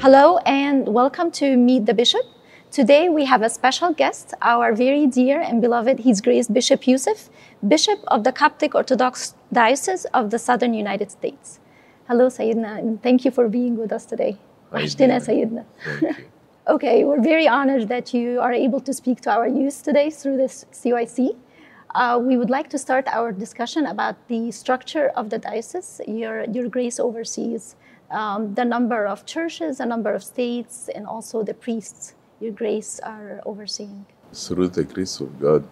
Hello and welcome to Meet the Bishop. Today we have a special guest, our very dear and beloved His Grace Bishop Youssef, Bishop of the Coptic Orthodox Diocese of the Southern United States. Hello Sayyidina and thank you for being with us today. Ashtina Sayyidina. okay, we're very honored that you are able to speak to our youth today through this CYC. Uh, we would like to start our discussion about the structure of the diocese your, your grace oversees um, the number of churches, the number of states, and also the priests your grace are overseeing. Through the grace of God,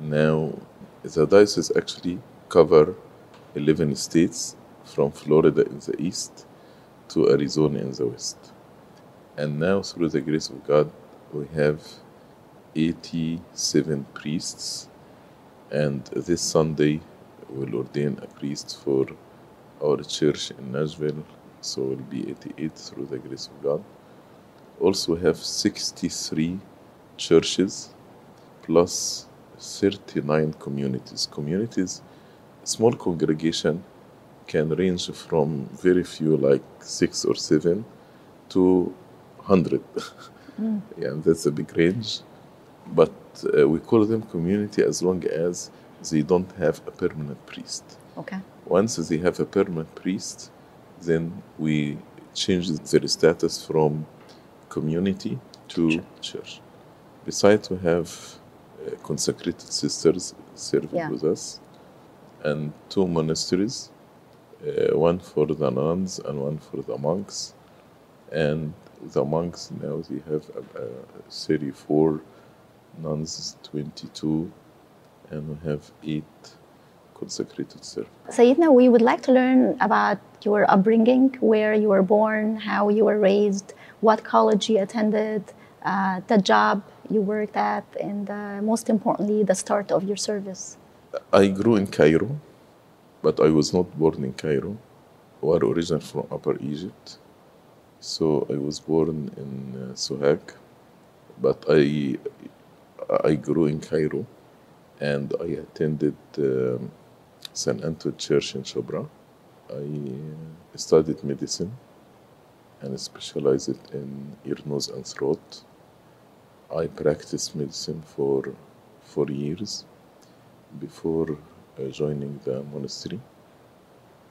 now the diocese actually cover 11 states from Florida in the east to Arizona in the west. And now through the grace of God, we have 87 priests. And this Sunday, we'll ordain a priest for our church in Nashville. So we'll be 88 through the grace of God. Also have 63 churches plus 39 communities. Communities, small congregation can range from very few, like six or seven, to 100. yeah, that's a big range. But uh, we call them community as long as they don't have a permanent priest. Okay. Once they have a permanent priest, then we change their status from community to church. Besides, we have uh, consecrated sisters serving Yeah. with us, and two monasteries, uh, one for the nuns and one for the monks. And the monks now they have uh, uh, 34 nuns, 22, and we have eight consecrated. Sayyidina, we would like to learn about your upbringing, where you were born, how you were raised, what college you attended, uh, the job you worked at, and uh, most importantly, the start of your service. I grew in Cairo, but I was not born in Cairo. We are originally from Upper Egypt, so I was born in uh, Sohag, but I I grew in Cairo, and I attended um, St. Anton Church in Shobra. I studied medicine and specialized in ear, nose, and throat. I practiced medicine for four years before uh, joining the monastery.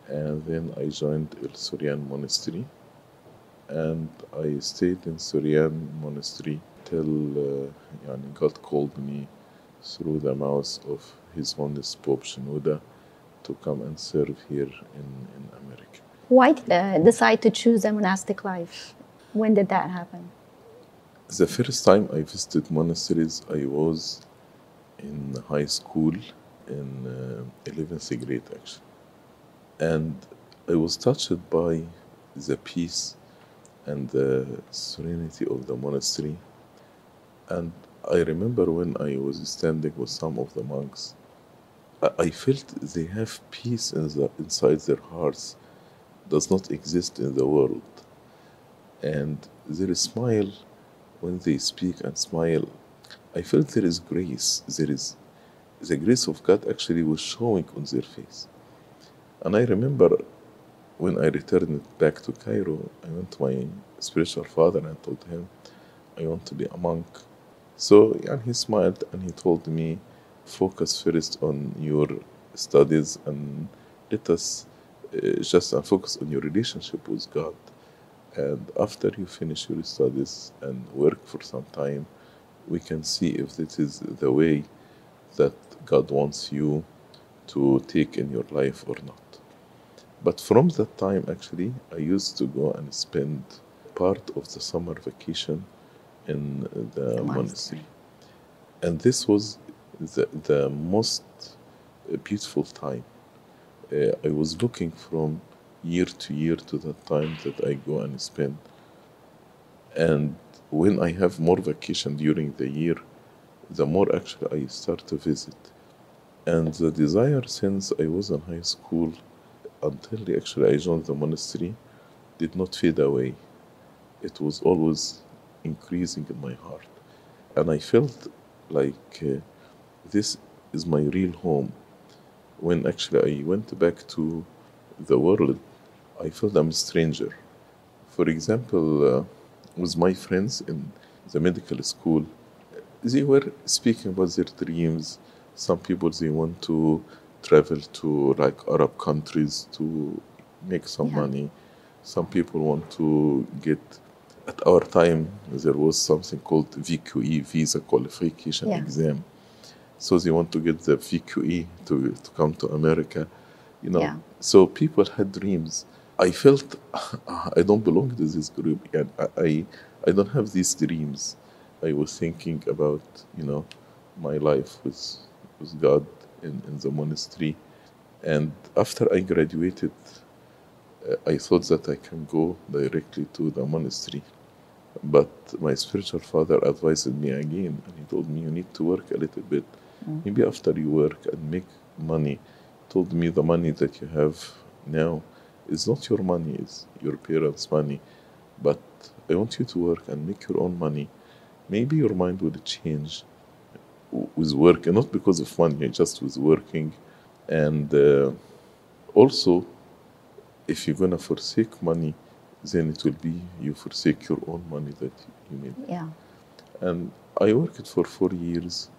And then I joined El Surian Monastery. And I stayed in Surian Monastery till uh, God called me through the mouth of His Holiness Pope Shenouda to come and serve here in, in America. Why did decide to choose a monastic life? When did that happen? The first time I visited monasteries, I was in high school in uh, 11th grade actually. And I was touched by the peace and the serenity of the monastery. And I remember when I was standing with some of the monks, I, felt they have peace in the, inside their hearts, does not exist in the world. And their smile when they speak and smile, I felt there is grace. There is the grace of God actually was showing on their face. And I remember when I returned back to Cairo, I went to my spiritual father and I told him, I want to be a monk. So and he smiled and he told me, focus first on your studies and let us uh, just focus on your relationship with God. And after you finish your studies and work for some time, we can see if this is the way that God wants you to take in your life or not. But from that time, actually, I used to go and spend part of the summer vacation in the The monastery. monastery. And this was the, the most beautiful time. Uh, I was looking from year to year to the time that I go and spend. And when I have more vacation during the year, the more actually I start to visit. And the desire since I was in high school until actually I joined the monastery did not fade away. It was always increasing in my heart. And I felt like uh, this is my real home. When actually I went back to the world, I felt I'm a stranger For example, uh, with my friends in the medical school, they were speaking about their dreams. Some people they want to travel to like Arab countries to make some Yeah. money. Some people want to get. At our time, there was something called VQE, Visa Qualification Yeah. Exam. So they want to get the VQE to, to come to America. You know, Yeah. so people had dreams. I felt I don't belong to this group. And I, I, don't have these dreams. I was thinking about, you know, my life with, with God in, in the monastery. And after I graduated, uh, I thought that I can go directly to the monastery. But my spiritual father advised me again, and he told me, You need to work a little bit. Maybe after you work and make money, told me the money that you have now is not your money, it's your parents' money. But I want you to work and make your own money. Maybe your mind will change with work, and not because of money, just with working. And uh, also, if you're gonna forsake money, then it will be you forsake your own money that you made. Yeah. And I worked for four years,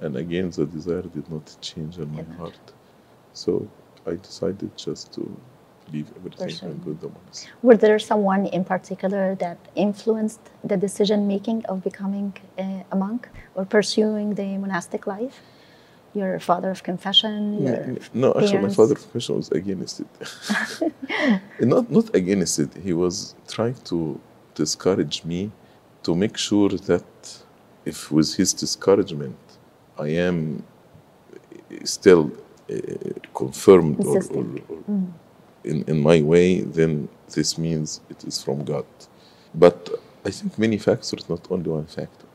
and again the desire did not change in my heart. So I decided just to leave everything Pursue. and go to the monastery. Were there someone in particular that influenced the decision making of becoming uh, a monk or pursuing the monastic life? Your father of confession? Your No, actually, my father of confession was against it. not not against it. He was trying to discourage me to make sure that if with his discouragement I am still uh, confirmed or, or, or in, in my way, then this means it is from God. But I think many factors, not only one factor.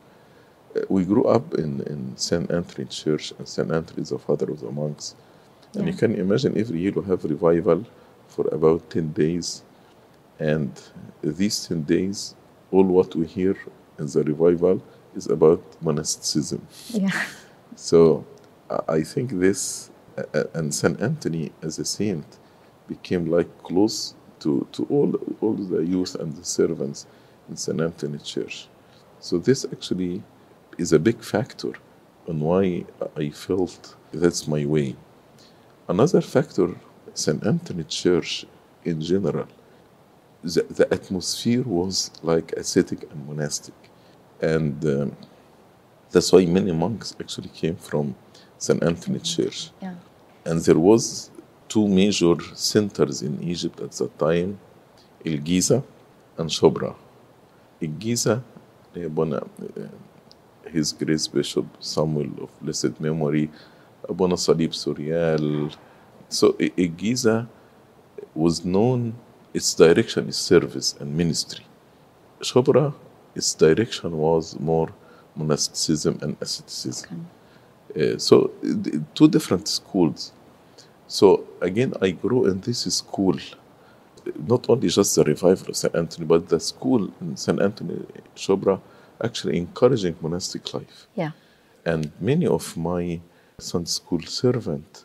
Uh, we grew up in, in St. Anthony Church, and St. Anthony is the father of the monks. And you can imagine every year we have revival for about 10 days. And these 10 days, all what we hear in the revival is about monasticism. yeah. So I- think this, and St. Anthony as a saint became like close to, to all, all the youth and the servants in St. Anthony Church. So this actually is a big factor on why I felt that's my way. Another factor, St. Anthony Church in general, the, the atmosphere was like ascetic and monastic. And um, that's why many monks actually came from St. Anthony Church. Yeah. And there was two major centers in Egypt at that time, El Giza and Shobra. El Giza, eh, His Grace Bishop Samuel of blessed memory, Abuna Salib Surial. So El Giza was known, its direction is service and ministry. Shobra, its direction was more monasticism and asceticism. Uh, so, uh, two different schools. So, again, I grew in this school, uh, not only just the revival of St. Anthony, but the school in St. Anthony, Shobra, actually encouraging monastic life. Yeah. And many of my Sunday school servant,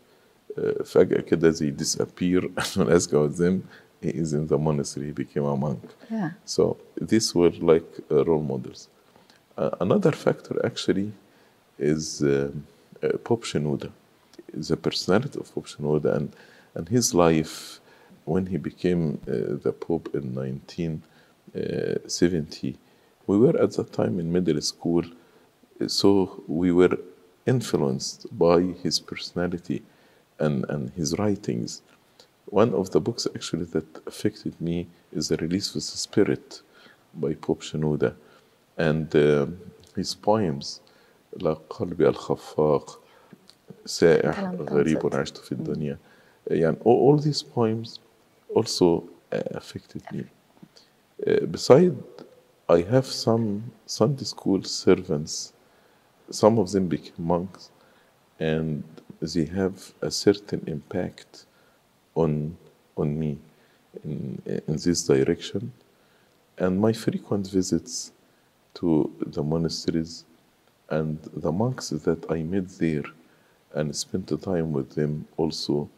uh, فجأة كده they disappear and when I ask about them, he is in the monastery, he became a monk. Yeah. So these were like uh, role models. Uh, another factor actually is um, uh, Pope Shenouda, the personality of Pope Shenouda and, and his life when he became uh, the Pope in 1970. We were at that time in middle school, uh, so we were influenced by his personality and, and his writings. One of the books actually that affected me is The Release with the Spirit by Pope Shenouda. And uh, his poems, لا قلبي الخفاق سائح كلام غريب تنصت. عشت في الدنيا يعني all, all these poems also uh, affected me. Uh, beside, I have some Sunday school servants. Some of them became monks, and they have a certain impact on on me in in this direction. And my frequent visits to the monasteries and the monks that I met there and spent the time with them also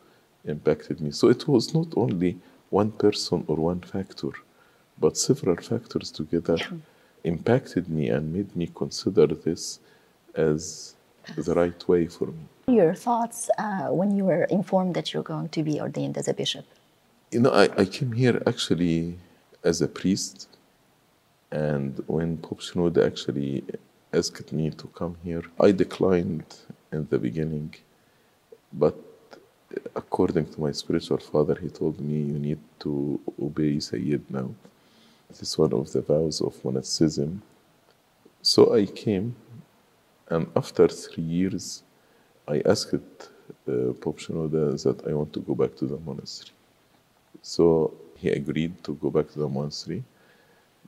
impacted me. So it was not only one person or one factor, but several factors together impacted me and made me consider this as the right way for me. Your thoughts uh, when you were informed that you're going to be ordained as a bishop? You know, I, I came here actually as a priest, and when Pope Shenouda actually asked me to come here, I declined in the beginning, but according to my spiritual father, he told me, You need to obey Sayyid now. This is one of the vows of monasticism. So I came, and after three years, I asked uh, Pope Shenouda that I want to go back to the monastery. So he agreed to go back to the monastery.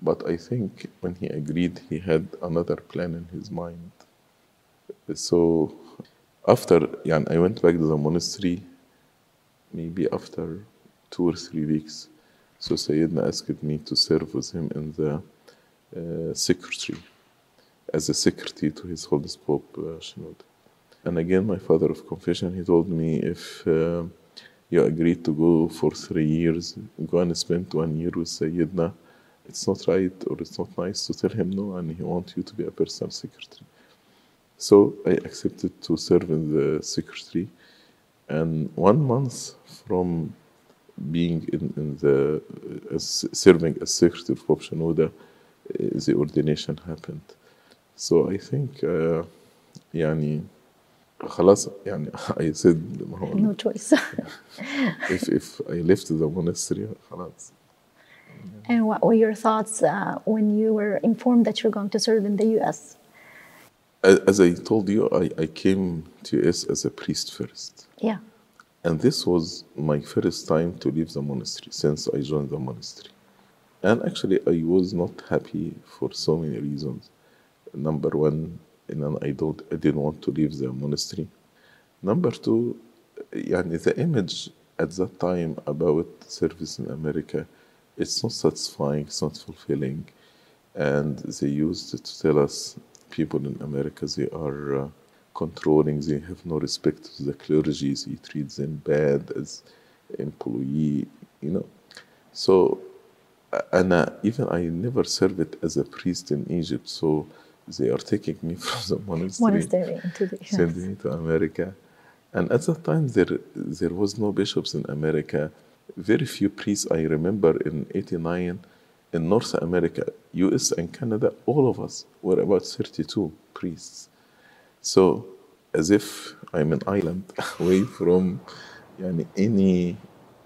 But I think when he agreed, he had another plan in his mind. So after yeah, I went back to the monastery, maybe after two or three weeks, so Sayyidina asked me to serve with him in the uh, secretary, as a secretary to His Holiness Pope uh. And again, my father of confession, he told me if uh, you agreed to go for three years, go and spend one year with Sayyidina, it's not right or it's not nice to tell him no and he wants you to be a personal secretary. So I accepted to serve in the secretary and one month from being in, in the uh, serving as secretary for Shenouda, uh, the ordination happened. So I think uh, يعني خلاص يعني I said no choice. if if I left the monastery خلاص And what were your thoughts uh, when you were informed that you're going to serve in the U.S.? As I told you, I, I came to US as a priest first. Yeah. And this was my first time to leave the monastery since I joined the monastery. And actually, I was not happy for so many reasons. Number one, and I don't, I didn't want to leave the monastery. Number two, يعني the image at that time about service in America, it's not satisfying, it's not fulfilling, and they used to tell us people in America they are uh, controlling, they have no respect to the clergy, they treat them bad as employee, you know. So, and uh, even I never served as a priest in Egypt, so they are taking me from the monastery, Monastery into the yes. sending me to America. And at that time, there there was no bishops in America. Very few priests. I remember in '89, in North America, U.S. and Canada, all of us were about 32 priests. So, as if I'm an island away from yani, any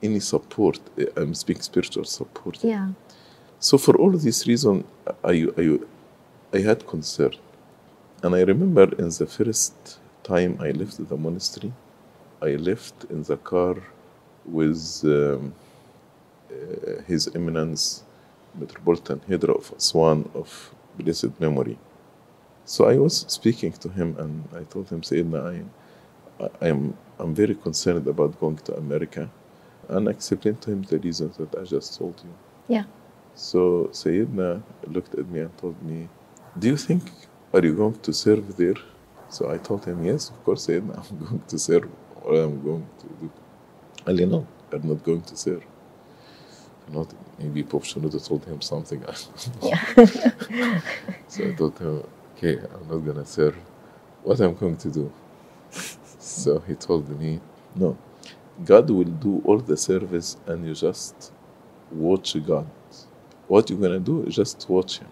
any support. I'm speaking spiritual support. Yeah. So for all of these reasons, I, I, I had concern. And I remember in the first time I left the monastery, I left in the car with um, uh, His Eminence Metropolitan Hedra of Aswan of blessed memory. So I was speaking to him and I told him, Sayyidina, I, I am I'm very concerned about going to America. And I explained to him the reasons that I just told you. Yeah. So Sayyidina looked at me and told me, Do you think, are you going to serve there? So I told him, Yes, of course, Sayyidina, I'm going to serve. What I'm going to do. And you know, I'm not going to serve. Not maybe Pope Shenouda told him something. So I told him, Okay, I'm not going to serve. What I'm going to do? So he told me, No, God will do all the service and you just watch God. What you're gonna do is just watch Him.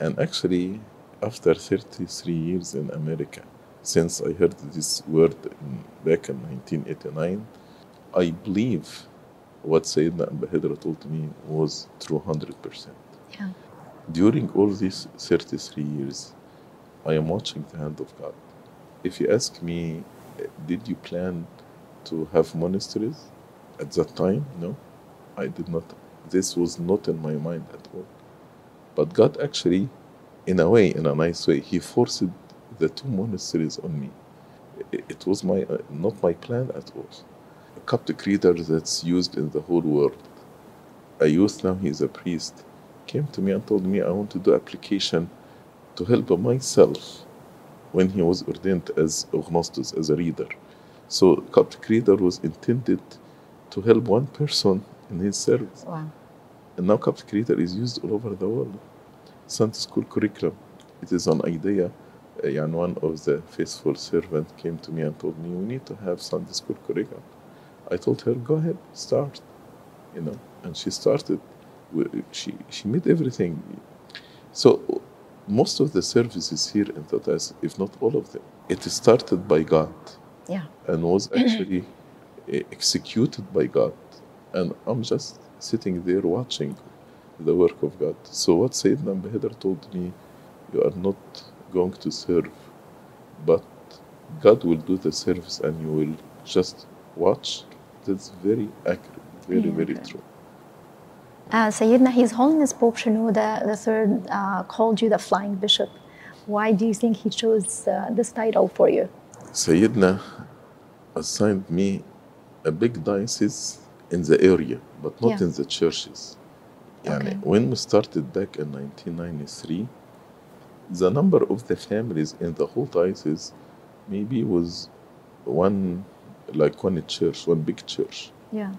And actually, after 33 years in America, since I heard this word in, back in 1989, I believe what Sayyidina Abu Hedra told me was true 100%. Yeah. During all these 33 years, I am watching the hand of God. If you ask me, did you plan to have monasteries at that time? No, I did not. This was not in my mind at all. But God actually, in a way, in a nice way, He forced the two monasteries on me. It was my uh, not my plan at all. A Coptic reader that's used in the whole world, a youth now he's a priest, came to me and told me I want to do application to help myself when he was ordained as agnostus, as a reader. So Coptic reader was intended to help one person in his service. Wow. And now Coptic Reader is used all over the world. Sunday school curriculum. It is an idea. And one of the faithful servants came to me and told me, we need to have Sunday school curriculum. I told her, go ahead, start. You know, and she started. She, she made everything. So most of the services here in Tatas, if not all of them, it started by God Yeah. and was actually eh, executed by God. And I'm just sitting there watching the work of God. So what Sayyidina Bahidar told me, you are not going to serve, but God will do the service and you will just watch. That's very accurate, very, Yeah, very true. Uh, Sayyidina, His Holiness Pope Shenouda III uh, called you the Flying Bishop. Why do you think he chose uh, this title for you? Sayyidina assigned me a big diocese in the area, but not Yeah. in the churches. Yani, Okay. When we started back in 1993, the number of the families in the whole diocese maybe was one, like one church, one big church. Yeah.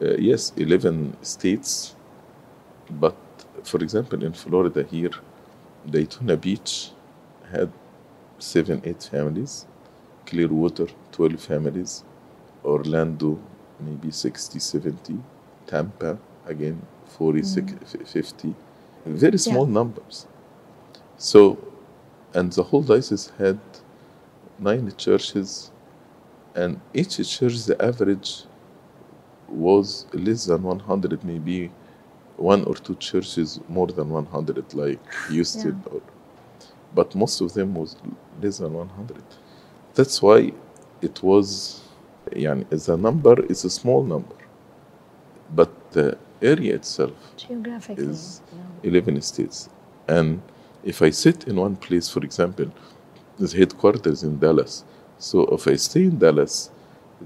Uh, yes, 11 states, but for example, in Florida here, Daytona Beach had seven, eight families, Clearwater, 12 families, Orlando, maybe 60, 70, Tampa, again, 40, 60, 50, very small numbers. So, and the whole diocese had nine churches, and each church, the average was less than 100, maybe one or two churches more than 100, like Houston, or, but most of them was less than 100. That's why it was, يعني, the number is a small number, but the area itself Geographically. is 11 states. And if I sit in one place, for example, the headquarters in Dallas, so if I stay in Dallas,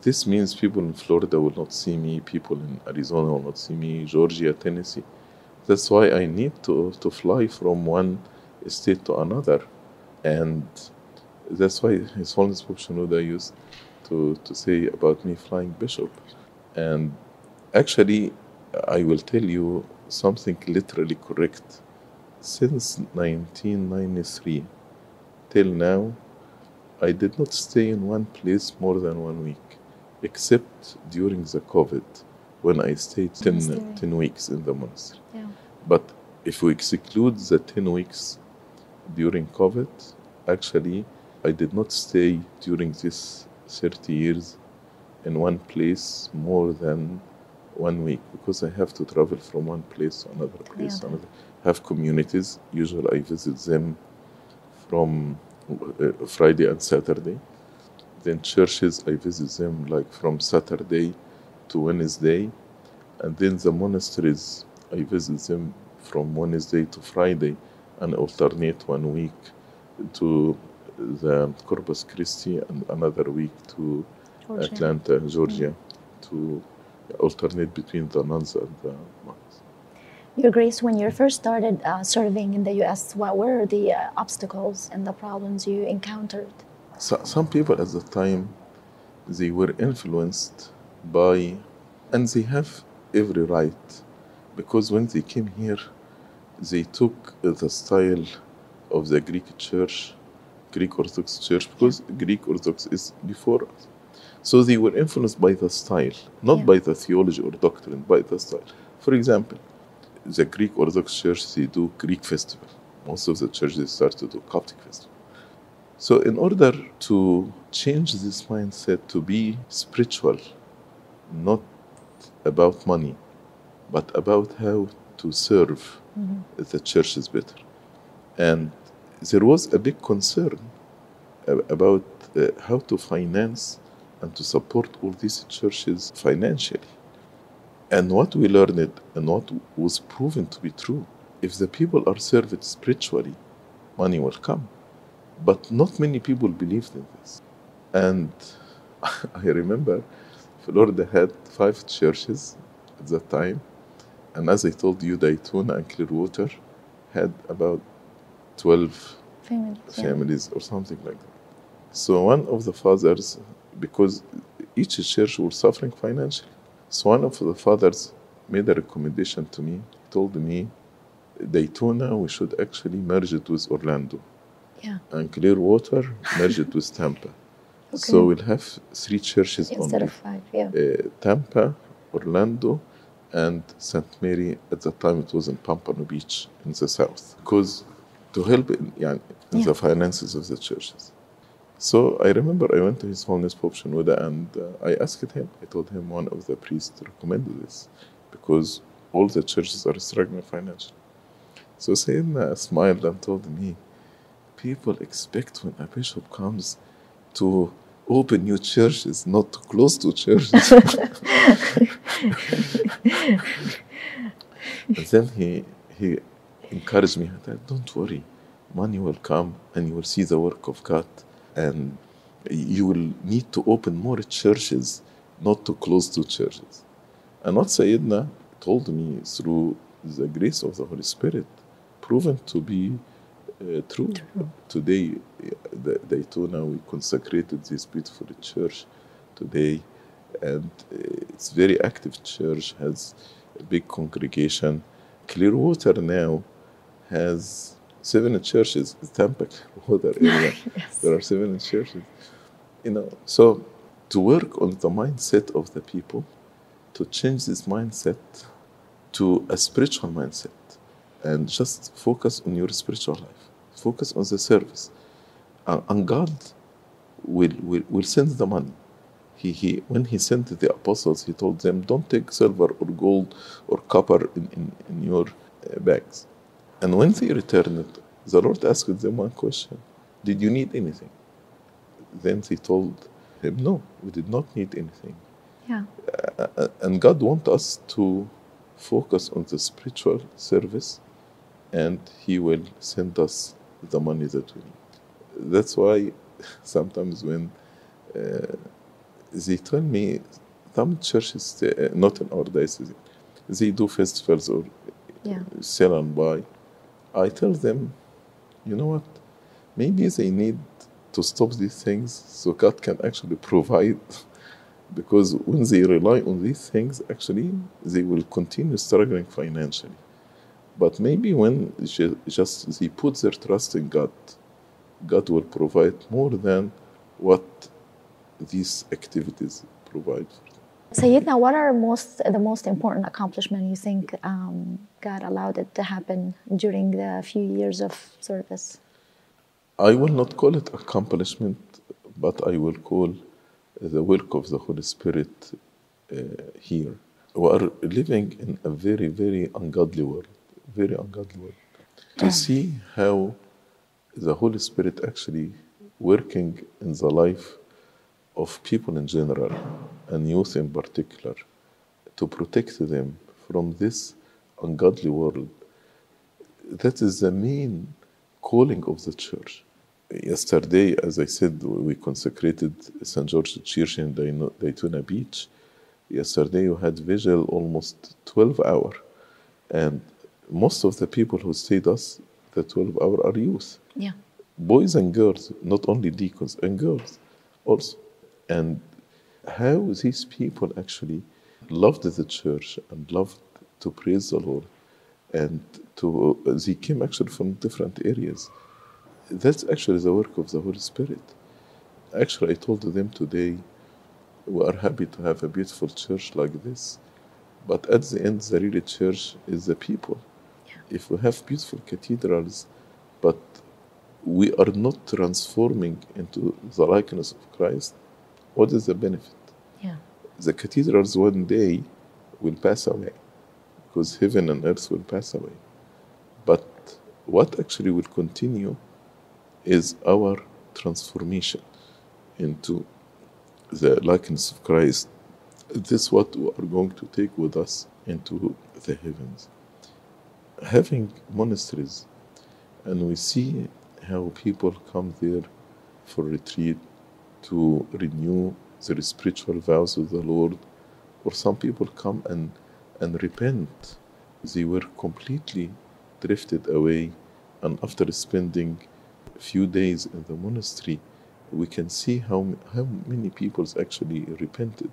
this means people in Florida will not see me, people in Arizona will not see me, Georgia, Tennessee. That's why I need to, to fly from one state to another. And that's why His Holiness Pope Shenouda used to, to say about me flying bishop. And actually, I will tell you something literally correct. Since 1993 till now, I did not stay in one place more than one week, except during the COVID when I stayed 10, Monastery. 10 weeks in the monastery. Yeah. But if we exclude the 10 weeks during COVID, actually, I did not stay during these 30 years in one place more than one week because I have to travel from one place to another place other. another. Have communities. Usually, I visit them from Uh, Friday and Saturday. Then churches, I visit them like from Saturday to Wednesday, and then the monasteries, I visit them from Wednesday to Friday, and alternate one week to the Corpus Christi and another week to Georgia. Atlanta, Georgia, to alternate between the nuns and the monks. Your Grace, when you first started uh, serving in the U.S., what were the uh, obstacles and the problems you encountered? So, some people at the time they were influenced by and they have every right because when they came here they took the style of the greek church greek orthodox church because greek orthodox is before us so they were influenced by the style not Yeah. by the theology or doctrine by the style for example the greek orthodox church they do greek festival most of the churches start to do coptic festival so, in order to change this mindset to be spiritual, not about money, but about how to serve the churches better. And there was a big concern about uh, how to finance and to support all these churches financially. And what we learned and what was proven to be true if the people are served spiritually, money will come. But not many people believed in this. And I remember Florida had five churches at that time. And as I told you, Daytona and Clearwater had about 12 Families. yeah. families or something like that. So one of the fathers, because each church was suffering financially, so one of the fathers made a recommendation to me, told me, Daytona, we should actually merge it with Orlando. Yeah. And Clearwater, merge it with Tampa. Okay. So we'll have three churches Instead only. of five, yeah. Uh, Tampa, Orlando, and St. Mary. At that time, it was in Pompano Beach in the south. Because to help in, yeah, in yeah. the finances of the churches. So I remember I went to His Holiness Pope Shenouda and uh, I asked him. I told him one of the priests recommended this because all the churches are struggling financially. So Sayyidina smiled and told me, people expect when a bishop comes to open new churches, not to close two churches. and then he he encouraged me don't worry, money will come and you will see the work of God, and you will need to open more churches, not to close two churches. And what Sayyidina told me through the grace of the Holy Spirit, proven to be uh, true. Today, uh, the Daytona, we consecrated this beautiful church today, and uh, it's very active church, has a big congregation. Clearwater now has seven churches. Tampa Clearwater area, Yes. there are seven churches. You know, so to work on the mindset of the people, to change this mindset to a spiritual mindset, and just focus on your spiritual life. Focus on the service, and, and God will, will will send the money. He, he when he sent the apostles, he told them, "Don't take silver or gold or copper in, in, in your uh, bags." And when they returned, the Lord asked them one question: Did you need anything? Then they told him, "No, we did not need anything." Yeah. Uh, and God wants us to focus on the spiritual service, and He will send us the money that we need. That's why sometimes when uh, they tell me some churches, uh, not in our diocese, they do festivals or Yeah. sell and buy. I tell them, you know what? Maybe they need to stop these things so God can actually provide. Because when they rely on these things, actually, they will continue struggling financially. But maybe when just they put their trust in God, God will provide more than what these activities provide for. Sayyidina, what are most the most important accomplishment you think um, God allowed it to happen during the few years of service? I will not call it accomplishment, but I will call the work of the Holy Spirit uh, here. We are living in a very, very ungodly world, very ungodly world. To see how the Holy Spirit actually working in the life of people in general and youth in particular to protect them from this ungodly world that is the main calling of the church. Yesterday, as I said, we consecrated St. George's Church in Daytona Beach. Yesterday, you had vigil almost 12 hour, and most of the people who stayed us the 12 hour are youth, Yeah. boys and girls, not only deacons and girls also. And how these people actually loved the church and loved to praise the Lord, and to they came actually from different areas. That's actually the work of the Holy Spirit. Actually, I told them today, we are happy to have a beautiful church like this, but at the end, the real church is the people. If we have beautiful cathedrals, but we are not transforming into the likeness of Christ, what is the benefit? Yeah. The cathedrals one day will pass away because heaven and earth will pass away. But what actually will continue is our transformation into the likeness of Christ. This is what we are going to take with us into the heavens. Having monasteries, and we see how people come there for retreat to renew their spiritual vows with the Lord, or some people come and, and repent. They were completely drifted away, and after spending a few days in the monastery, we can see how, how many people actually repented.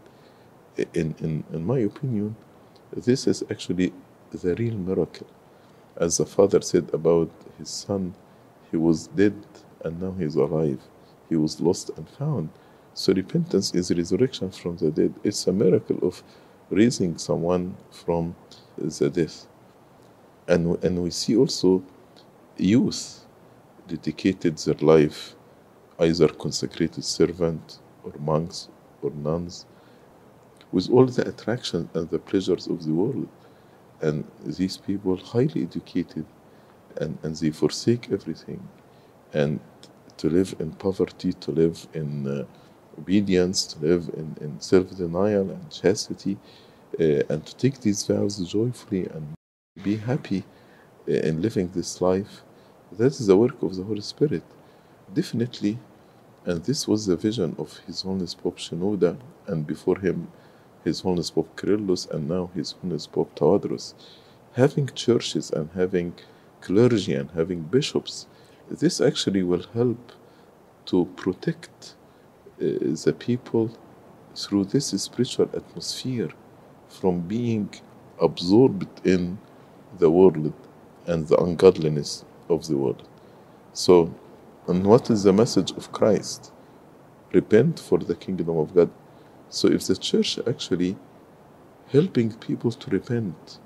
In, in, in my opinion, this is actually the real miracle. As the father said about his son, he was dead and now he is alive. He was lost and found. So repentance is resurrection from the dead. It's a miracle of raising someone from the death. And, and we see also youth dedicated their life, either consecrated servant or monks or nuns, with all the attractions and the pleasures of the world. And these people, highly educated, and, and they forsake everything. And to live in poverty, to live in uh, obedience, to live in, in self denial and chastity, uh, and to take these vows joyfully and be happy uh, in living this life. That is the work of the Holy Spirit. Definitely, and this was the vision of His Holiness Pope Shenouda, and before him, His Holiness Pope Kyrillos, and now His Holiness Pope Tawadros. Having churches and having clergy and having bishops, this actually will help to protect uh, the people through this spiritual atmosphere from being absorbed in the world and the ungodliness of the world. So, and what is the message of Christ? Repent for the kingdom of God. So, if the church actually helping people to repent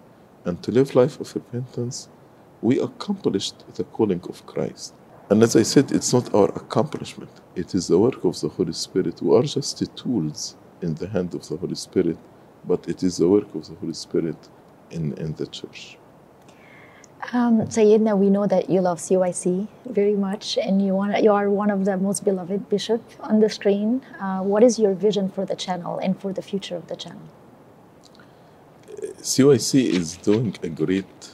and to live life of repentance, we accomplished the calling of Christ. And as I said, it's not our accomplishment, it is the work of the Holy Spirit. We are just the tools in the hand of the Holy Spirit, but it is the work of the Holy Spirit in, in the church. Um, Sayedna, we know that you love CYC very much, and you want you are one of the most beloved bishop on the screen. Uh, what is your vision for the channel and for the future of the channel? CYC is doing a great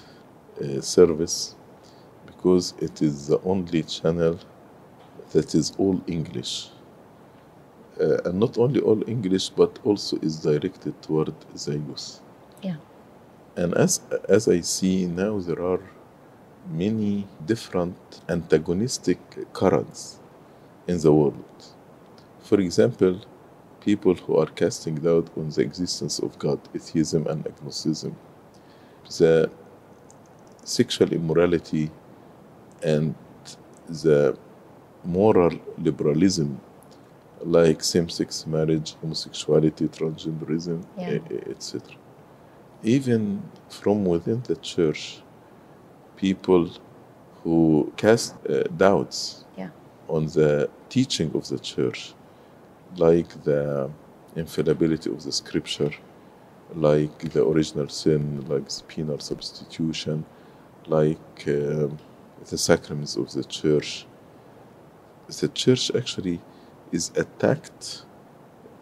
uh, service because it is the only channel that is all English. Uh, and not only all English, but also is directed toward the youth. Yeah. And as, as I see now, there are many different antagonistic currents in the world. For example, people who are casting doubt on the existence of God, atheism and agnosticism, the sexual immorality and the moral liberalism like same-sex marriage, homosexuality, transgenderism, Yeah. etc. Even from within the church, people who cast uh, doubts Yeah. on the teaching of the church, like the infallibility of the scripture, like the original sin, like penal substitution, like um, the sacraments of the church. The church actually is attacked,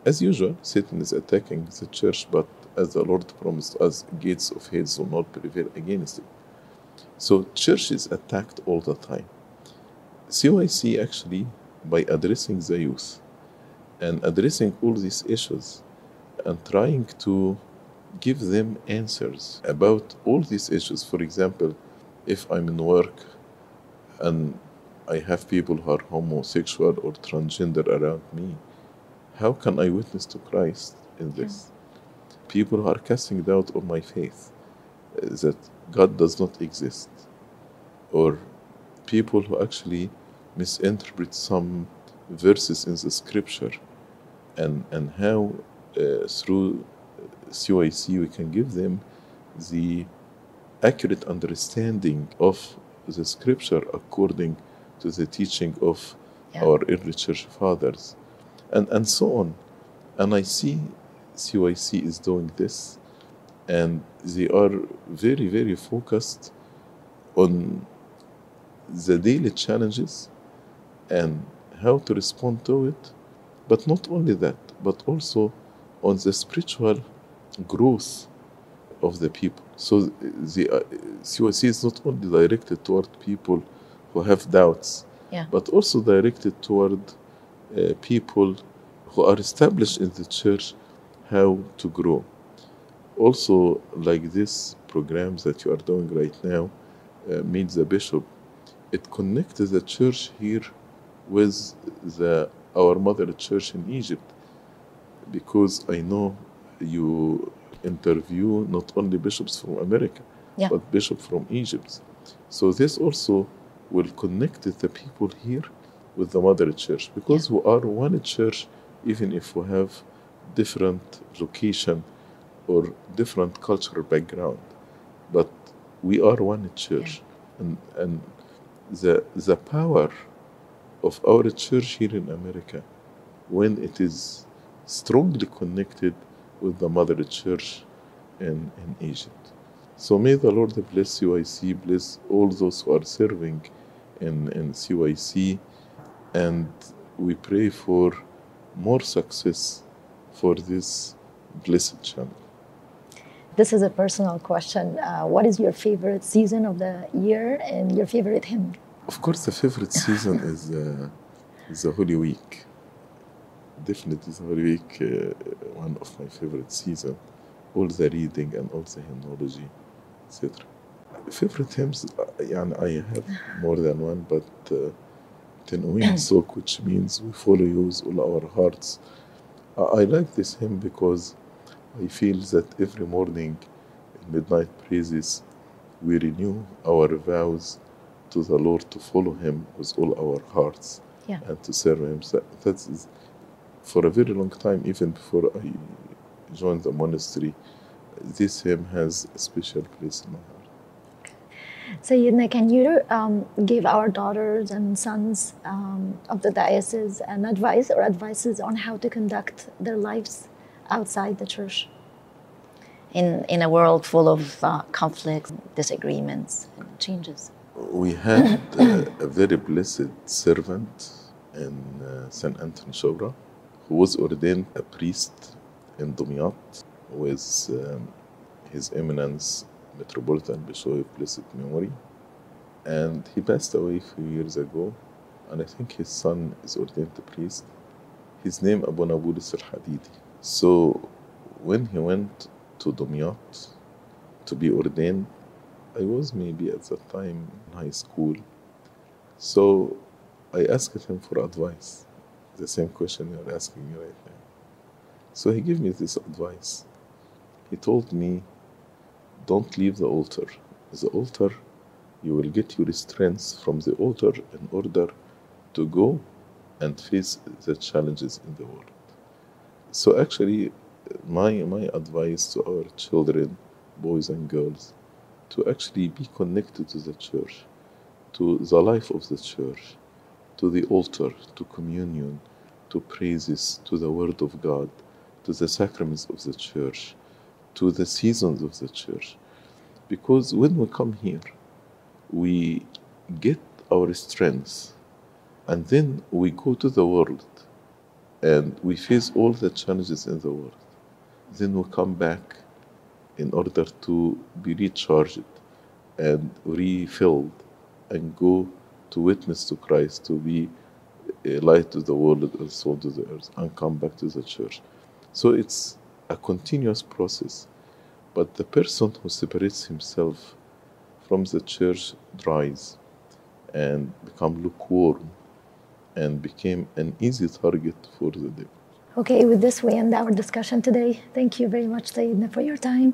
as usual. Satan is attacking the church, but as the Lord promised us, gates of hell will not prevail against it. So, church is attacked all the time. CYC actually, by addressing the youth and addressing all these issues and trying to give them answers about all these issues. For example, if I'm in work and I have people who are homosexual or transgender around me, how can I witness to Christ in this? People who are casting doubt on my faith, uh, that God does not exist, or people who actually misinterpret some verses in the scripture, and, and how uh, through CYC we can give them the accurate understanding of the scripture according to the teaching of Yeah. our early church fathers, and, and so on. And I see CYC is doing this, and they are very, very focused on the daily challenges and how to respond to it. But not only that, but also on the spiritual growth of the people. So the uh, CYC is not only directed toward people who have doubts, Yeah. but also directed toward uh, people who are established in the church how to grow. Also, like this program that you are doing right now, uh, Meet the Bishop, it connects the church here with the our mother church in Egypt, because I know you interview not only bishops from America, Yeah. but bishop from Egypt. So this also will connect the people here with the mother church because we are one church, even if we have different location or different cultural background, but we are one church, and and the the power of our church here in America, when it is strongly connected with the mother church in, in Egypt. So may the Lord bless CYC, bless all those who are serving in, in CYC, and we pray for more success for this blessed channel. This is a personal question. Uh, what is your favorite season of the year and your favorite hymn? Of course, the favorite season is, uh, is the Holy Week Definitely, the Holy Week, uh, one of my favorite season. All the reading and all the hymnology, etc. Favorite hymns, uh, يعني I have more than one, but uh, تنوين Sok, which means we follow you with all our hearts. I I like this hymn because I feel that every morning in midnight praises we renew our vows to the Lord to follow Him with all our hearts Yeah. and to serve Him. So that is for a very long time, even before I joined the monastery. This hymn has a special place in my heart. Sayyidina, can you um, give our daughters and sons um, of the diocese an advice or advices on how to conduct their lives outside the church? in, in a world full of uh, conflicts, disagreements, and changes. We had uh, a very blessed servant in uh, St. Anthony Shobra who was ordained a priest in Dumyat with um, His Eminence Metropolitan Bishoy of Blessed Memory. And he passed away a few years ago, and I think his son is ordained a priest. His name Abu Nabulis al Hadidi. So when he went to Dumyat to be ordained, I was maybe at that time in high school. So I asked him for advice, the same question you're asking me right now. So he gave me this advice. He told me, don't leave the altar. The altar, you will get your strength from the altar in order to go and face the challenges in the world. So actually, my my advice to our children, boys and girls, to actually be connected to the church, to the life of the church, to the altar, to communion, to praises, to the word of God, to the sacraments of the church, to the seasons of the church. Because when we come here, we get our strength and then we go to the world and we face all the challenges in the world. Then we come back in order to be recharged and refilled and go to witness to Christ, to be a light to the world and salt to the earth, and come back to the church. So it's a continuous process. But the person who separates himself from the church dries and become lukewarm and became an easy target for the devil. Okay, with this, we end our discussion today. Thank you very much, Sayyidina, for your time.